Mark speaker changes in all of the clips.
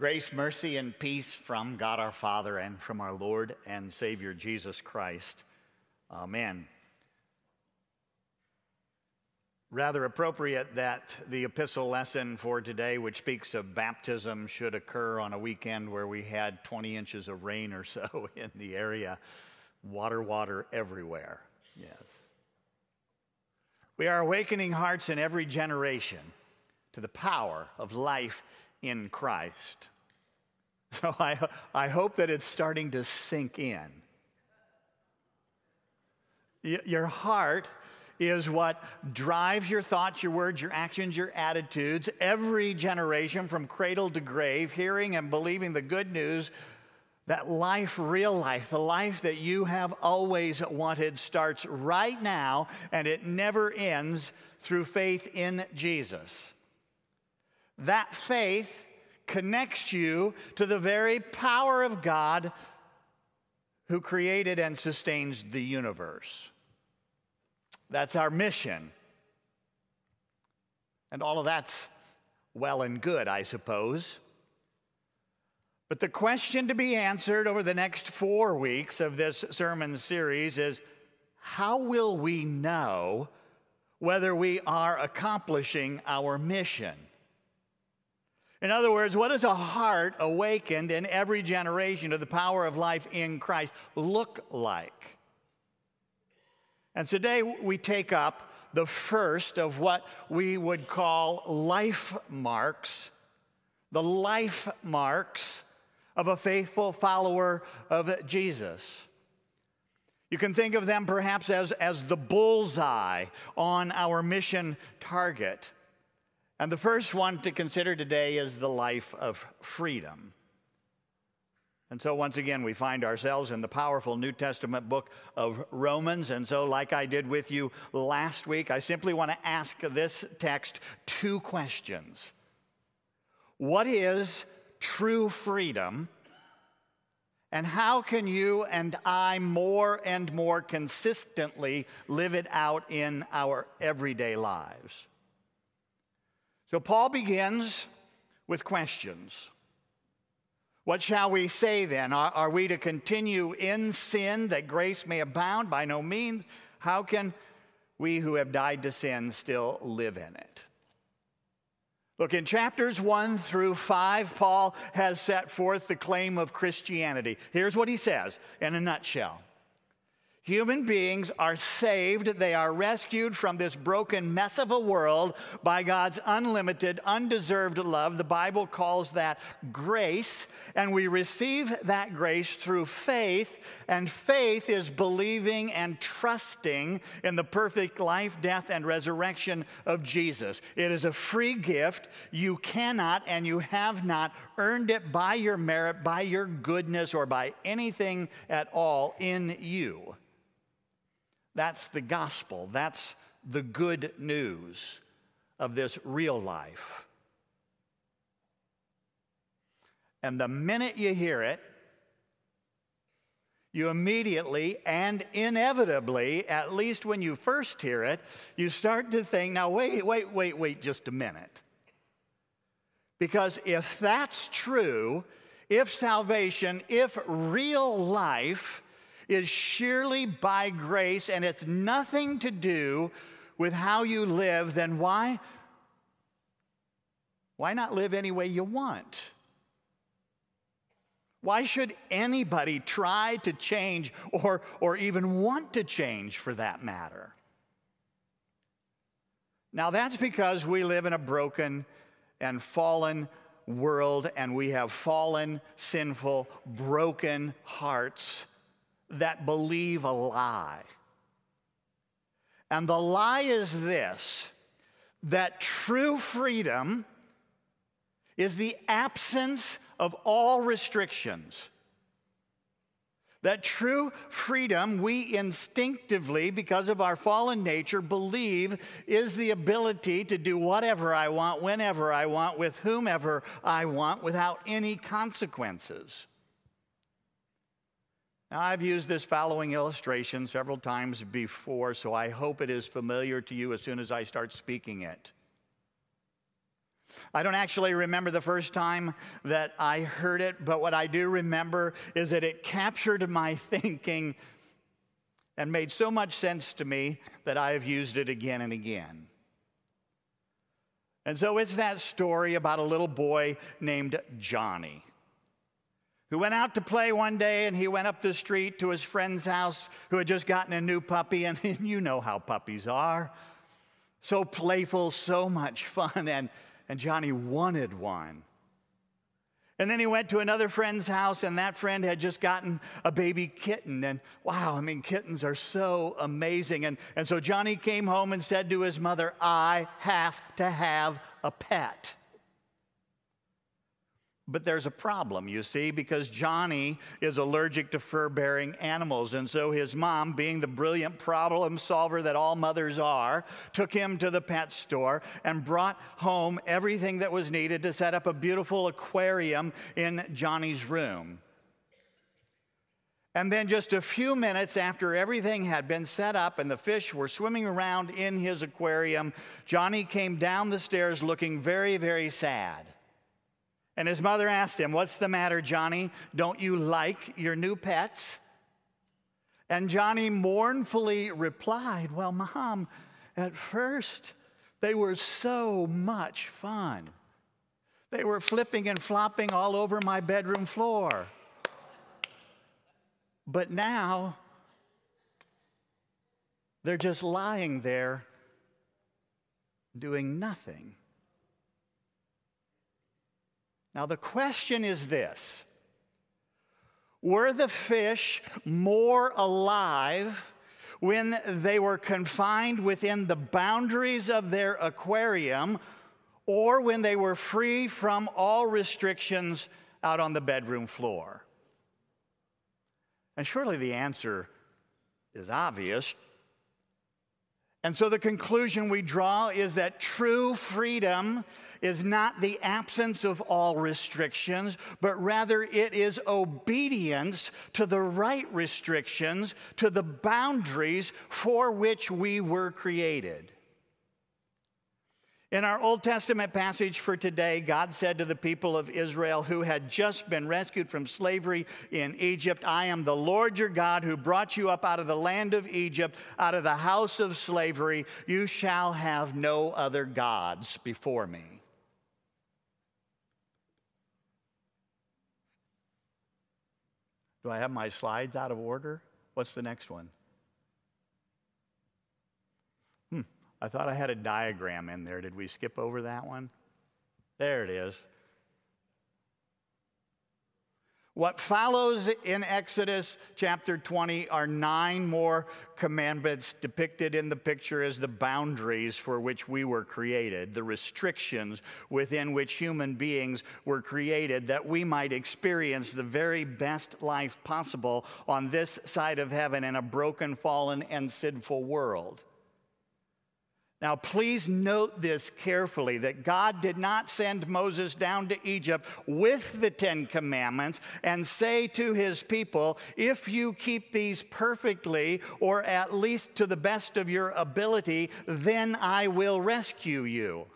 Speaker 1: Grace, mercy, and peace from God our Father and from our Lord and Savior Jesus Christ. Amen. Rather appropriate that the epistle lesson for today, which speaks of baptism, should occur on a weekend where we had 20 inches of rain or so in the area. Water, water everywhere. Yes. We are awakening hearts in every generation to the power of life in Christ. So I, I hope that it's starting to sink in. Your heart is what drives your thoughts, your words, your actions, your attitudes. Every generation from cradle to grave, hearing and believing the good news that life, real life, the life that you have always wanted, starts right now and it never ends through faith in Jesus. That faith connects you to the very power of God who created and sustains the universe. That's our mission. And all of that's well and good, I suppose. But the question to be answered over the next four weeks of this sermon series is how will we know whether we are accomplishing our mission? In other words, what does a heart awakened in every generation to the power of life in Christ look like? And today we take up the first of what we would call life marks, the life marks of a faithful follower of Jesus. You can think of them perhaps as, as the bullseye on our mission target. And the first one to consider today is the life of freedom. And so, once again, we find ourselves in the powerful New Testament book of Romans. And so, like I did with you last week, I simply want to ask this text two questions What is true freedom? And how can you and I more and more consistently live it out in our everyday lives? So Paul begins with questions. What shall we say then? Are, are, we to continue in sin that grace may abound? By no means. How can we who have died to sin still live in it? Look, in chapters one through five, Paul has set forth the claim of Christianity. Here's what he says in a nutshell Human beings are saved. They are rescued from this broken mess of a world by God's unlimited, undeserved love. The Bible calls that grace, and we receive that grace through faith. And faith is believing and trusting in the perfect life, death, and resurrection of Jesus. It is a free gift. You cannot and you have not earned it by your merit, by your goodness, or by anything at all in you. That's the gospel. That's the good news of this real life. And the minute you hear it, you immediately and inevitably, at least when you first hear it, you start to think, now, wait, wait, wait, wait just a minute. Because if that's true, if salvation, if real life is sheerly by grace and it's nothing to do with how you live, then why? Why not live any way you want? Why should anybody try to change or, or even want to change for that matter? Now, that's because we live in a broken and fallen world and we have fallen, sinful, broken hearts that believe a lie. And the lie is this that true freedom is the absence of all restrictions. That true freedom, we instinctively, because of our fallen nature, believe is the ability to do whatever I want, whenever I want, with whomever I want, without any consequences. Now, I've used this following illustration several times before, so I hope it is familiar to you as soon as I start speaking it. I don't actually remember the first time that I heard it, but what I do remember is that it captured my thinking and made so much sense to me that I have used it again and again. And so it's that story about a little boy named Johnny who went out to play one day and he went up the street to his friend's house who had just gotten a new puppy. And you know how puppies are so playful, so much fun. And, and Johnny wanted one. And then he went to another friend's house, and that friend had just gotten a baby kitten. And wow, I mean, kittens are so amazing. And, and so Johnny came home and said to his mother, I have to have a pet. But there's a problem, you see, because Johnny is allergic to fur bearing animals. And so his mom, being the brilliant problem solver that all mothers are, took him to the pet store and brought home everything that was needed to set up a beautiful aquarium in Johnny's room. And then, just a few minutes after everything had been set up and the fish were swimming around in his aquarium, Johnny came down the stairs looking very, very sad. And his mother asked him, What's the matter, Johnny? Don't you like your new pets? And Johnny mournfully replied, Well, Mom, at first they were so much fun. They were flipping and flopping all over my bedroom floor. But now they're just lying there doing nothing. Now, the question is this Were the fish more alive when they were confined within the boundaries of their aquarium or when they were free from all restrictions out on the bedroom floor? And surely the answer is obvious. And so the conclusion we draw is that true freedom is not the absence of all restrictions, but rather it is obedience to the right restrictions, to the boundaries for which we were created. In our Old Testament passage for today, God said to the people of Israel who had just been rescued from slavery in Egypt, I am the Lord your God who brought you up out of the land of Egypt, out of the house of slavery. You shall have no other gods before me. Do I have my slides out of order? What's the next one? Hmm, I thought I had a diagram in there. Did we skip over that one? There it is. What follows in Exodus chapter 20 are nine more commandments depicted in the picture as the boundaries for which we were created, the restrictions within which human beings were created, that we might experience the very best life possible on this side of heaven in a broken, fallen, and sinful world. Now, please note this carefully that God did not send Moses down to Egypt with the Ten Commandments and say to his people, If you keep these perfectly, or at least to the best of your ability, then I will rescue you.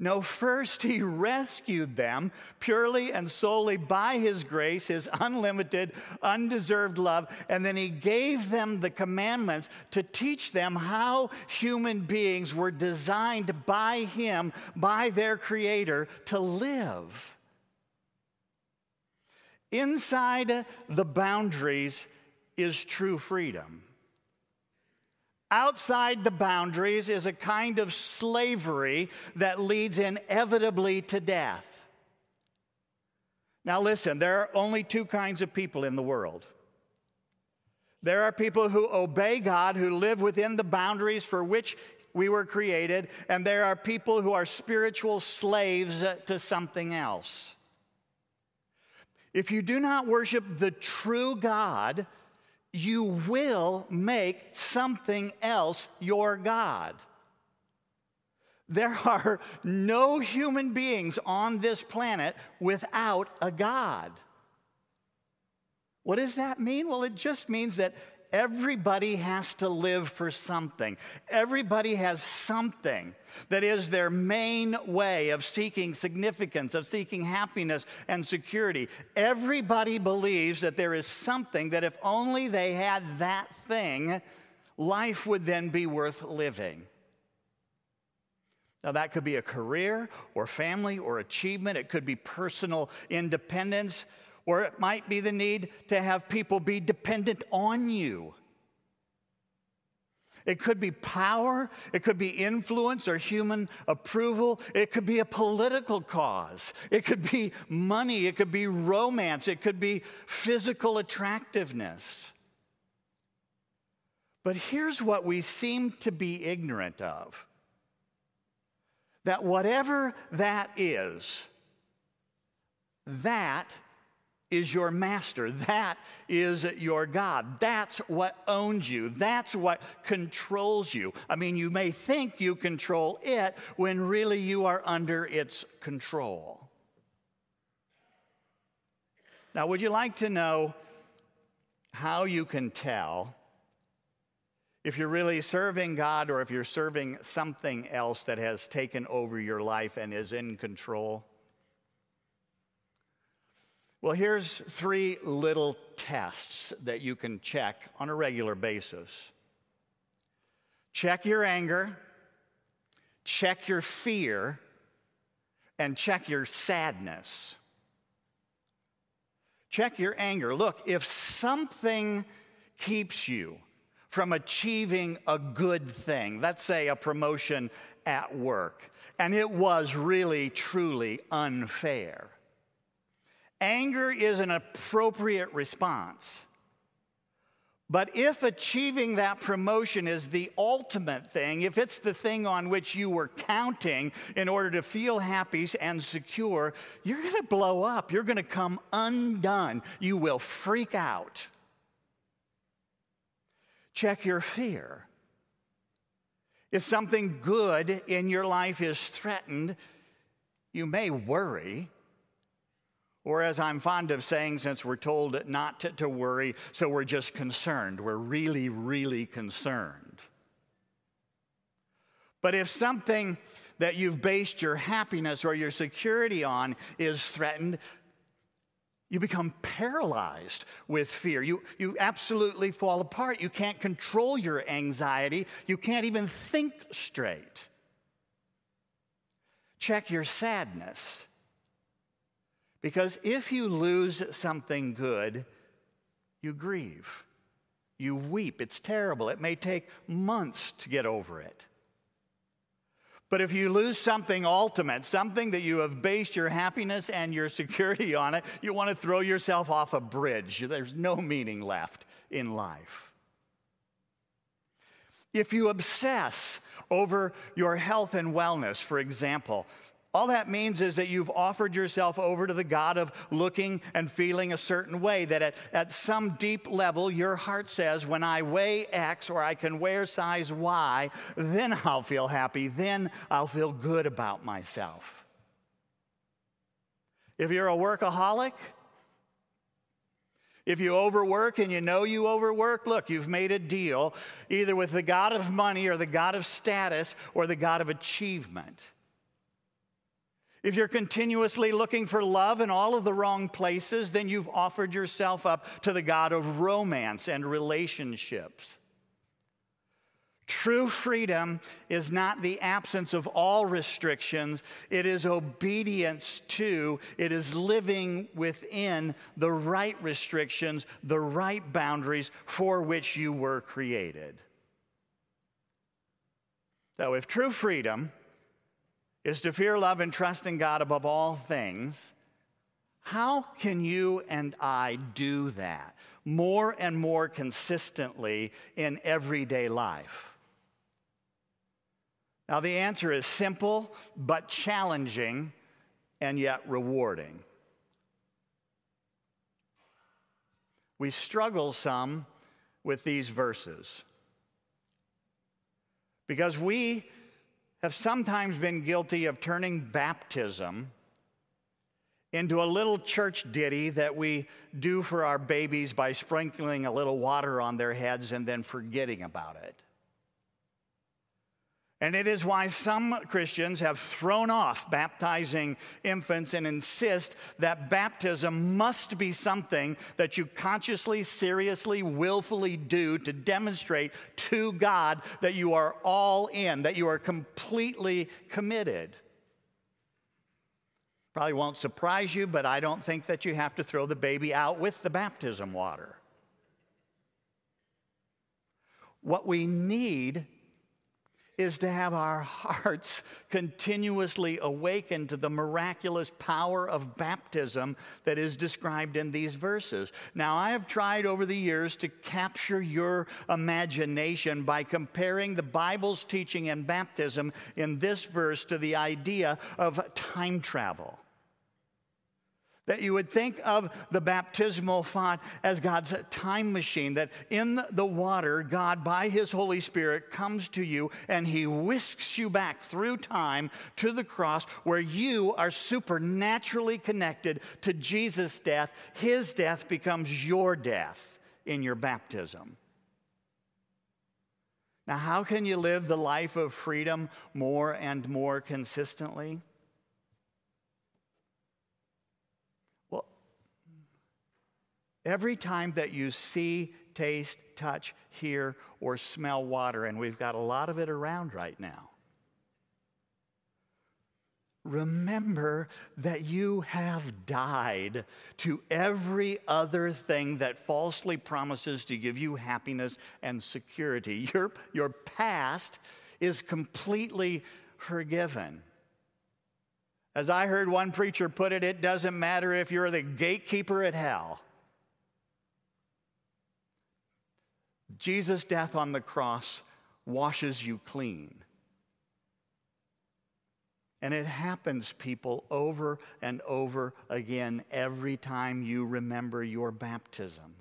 Speaker 1: No, first he rescued them purely and solely by his grace, his unlimited, undeserved love, and then he gave them the commandments to teach them how human beings were designed by him, by their creator, to live. Inside the boundaries is true freedom. Outside the boundaries is a kind of slavery that leads inevitably to death. Now, listen, there are only two kinds of people in the world. There are people who obey God, who live within the boundaries for which we were created, and there are people who are spiritual slaves to something else. If you do not worship the true God, you will make something else your God. There are no human beings on this planet without a God. What does that mean? Well, it just means that everybody has to live for something. Everybody has something that is their main way of seeking significance, of seeking happiness and security. Everybody believes that there is something that if only they had that thing, life would then be worth living. Now, that could be a career or family or achievement. It could be personal independence, or it might be the need to have people be dependent on you. It could be power, it could be influence or human approval, it could be a political cause, it could be money, it could be romance, it could be physical attractiveness. But here's what we seem to be ignorant of that whatever that is, that is your master. That is your God. That's what owns you. That's what controls you. I mean, you may think you control it when really you are under its control. Now, would you like to know how you can tell if you're really serving God or if you're serving something else that has taken over your life and is in control? Well, here's three little tests that you can check on a regular basis check your anger, check your fear, and check your sadness. Check your anger. Look, if something keeps you from achieving a good thing, let's say a promotion at work, and it was really, truly unfair Anger is an appropriate response. But if achieving that promotion is the ultimate thing, if it's the thing on which you were counting in order to feel happy and secure, you're going to blow up. You're going to come undone. You will freak out. Check your fear. If something good in your life is threatened, you may worry. Or, as I'm fond of saying, since we're told not to, to, worry, so we're just concerned. We're really, really concerned. But if something that you've based your happiness or your security on is threatened, you become paralyzed with fear. You, you absolutely fall apart. You can't control your anxiety. You can't even think straight. Check your sadness. Because if you lose something good, you grieve. You weep. It's terrible. It may take months to get over it. But if you lose something ultimate, something that you have based your happiness and your security on it, you want to throw yourself off a bridge. There's no meaning left in life. If you obsess over your health and wellness, for example, all that means is that you've offered yourself over to the God of looking and feeling a certain way. That at, at some deep level, your heart says, when I weigh X or I can wear size Y, then I'll feel happy. Then I'll feel good about myself. If you're a workaholic, if you overwork and you know you overwork, look, you've made a deal either with the God of money or the God of status or the God of achievement. If you're continuously looking for love in all of the wrong places, then you've offered yourself up to the God of romance and relationships. True freedom is not the absence of all restrictions, it is obedience to, it is living within the right restrictions, the right boundaries for which you were created. So, if true freedom is to fear, love, and trust in God above all things, how can you and I do that more and more consistently in everyday life? Now, the answer is simple but challenging and yet rewarding. We struggle some with these verses because we have sometimes been guilty of turning baptism into a little church ditty that we do for our babies by sprinkling a little water on their heads and then forgetting about it. And it is why some Christians have thrown off baptizing infants and insist that baptism must be something that you consciously, seriously, willfully do to demonstrate to God that you are all in, that you are completely committed. Probably won't surprise you, but I don't think that you have to throw the baby out with the baptism water. What we need is to have our hearts continuously awakened to the miraculous power of baptism that is described in these verses. Now, I have tried over the years to capture your imagination by comparing the Bible's teaching in baptism in this verse to the idea of time travel. That you would think of the baptismal font as God's time machine, that in the water, God, by His Holy Spirit, comes to you and He whisks you back through time to the cross where you are supernaturally connected to Jesus' death. His death becomes your death in your baptism. Now, how can you live the life of freedom more and more consistently? Every time that you see, taste, touch, hear, or smell water, and we've got a lot of it around right now, remember that you have died to every other thing that falsely promises to give you happiness and security. Your, your past is completely forgiven. As I heard one preacher put it, it doesn't matter if you're the gatekeeper at hell. Jesus' death on the cross washes you clean. And it happens, people, over and over again every time you remember your baptism.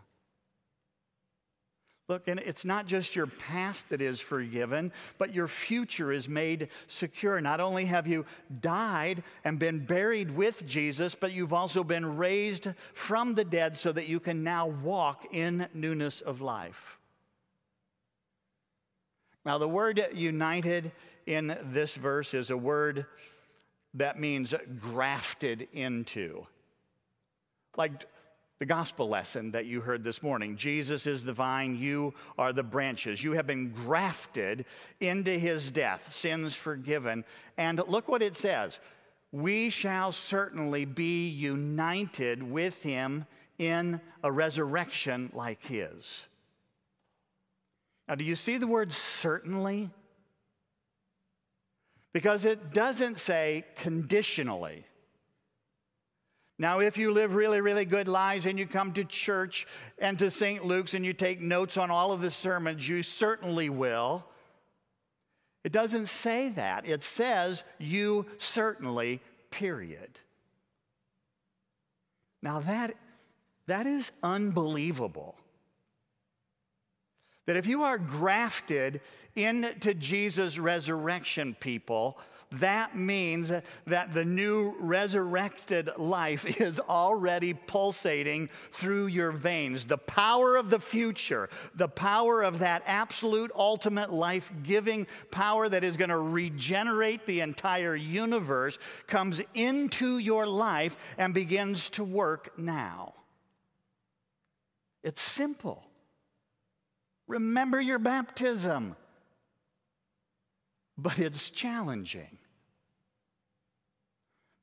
Speaker 1: Look, and it's not just your past that is forgiven, but your future is made secure. Not only have you died and been buried with Jesus, but you've also been raised from the dead so that you can now walk in newness of life. Now, the word united in this verse is a word that means grafted into. Like the gospel lesson that you heard this morning Jesus is the vine, you are the branches. You have been grafted into his death, sins forgiven. And look what it says we shall certainly be united with him in a resurrection like his. Now, do you see the word certainly? Because it doesn't say conditionally. Now, if you live really, really good lives and you come to church and to St. Luke's and you take notes on all of the sermons, you certainly will. It doesn't say that. It says you certainly, period. Now, that, that is unbelievable that if you are grafted into Jesus' resurrection, people, that means that the new resurrected life is already pulsating through your veins. The power of the future, the power of that absolute, ultimate, life giving power that is going to regenerate the entire universe comes into your life and begins to work now. It's simple. Remember your baptism. But it's challenging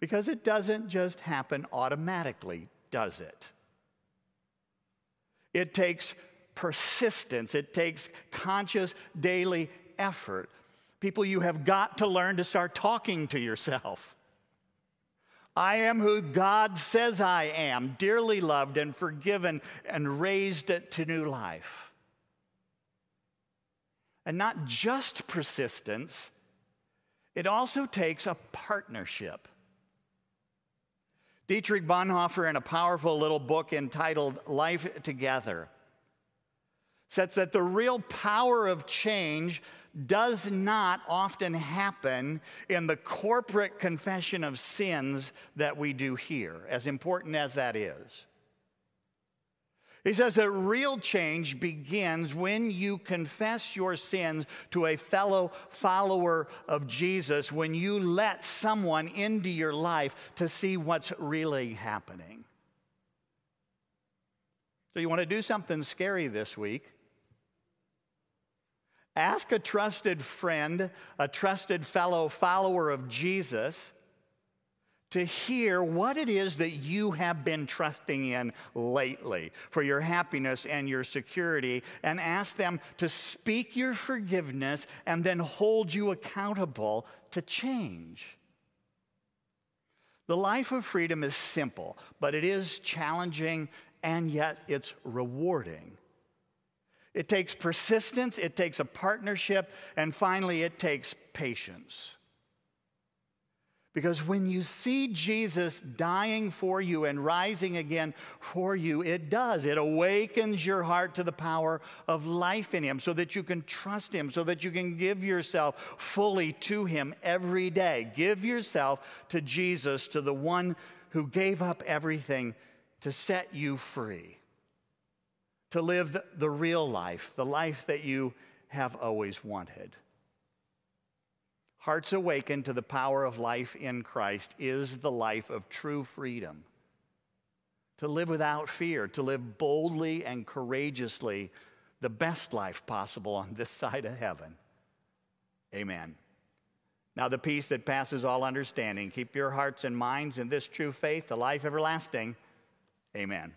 Speaker 1: because it doesn't just happen automatically, does it? It takes persistence, it takes conscious daily effort. People, you have got to learn to start talking to yourself. I am who God says I am, dearly loved and forgiven and raised to new life. And not just persistence, it also takes a partnership. Dietrich Bonhoeffer, in a powerful little book entitled Life Together, Says that the real power of change does not often happen in the corporate confession of sins that we do here, as important as that is. He says that real change begins when you confess your sins to a fellow follower of Jesus, when you let someone into your life to see what's really happening. So, you want to do something scary this week? Ask a trusted friend, a trusted fellow follower of Jesus to hear what it is that you have been trusting in lately for your happiness and your security, and ask them to speak your forgiveness and then hold you accountable to change. The life of freedom is simple, but it is challenging and yet it's rewarding. It takes persistence, it takes a partnership, and finally, it takes patience. Because when you see Jesus dying for you and rising again for you, it does. It awakens your heart to the power of life in Him so that you can trust Him, so that you can give yourself fully to Him every day. Give yourself to Jesus, to the one who gave up everything to set you free, to live the real life, the life that you have always wanted. Hearts awakened to the power of life in Christ is the life of true freedom. To live without fear, to live boldly and courageously, the best life possible on this side of heaven. Amen. Now, the peace that passes all understanding, keep your hearts and minds in this true faith, the life everlasting. Amen.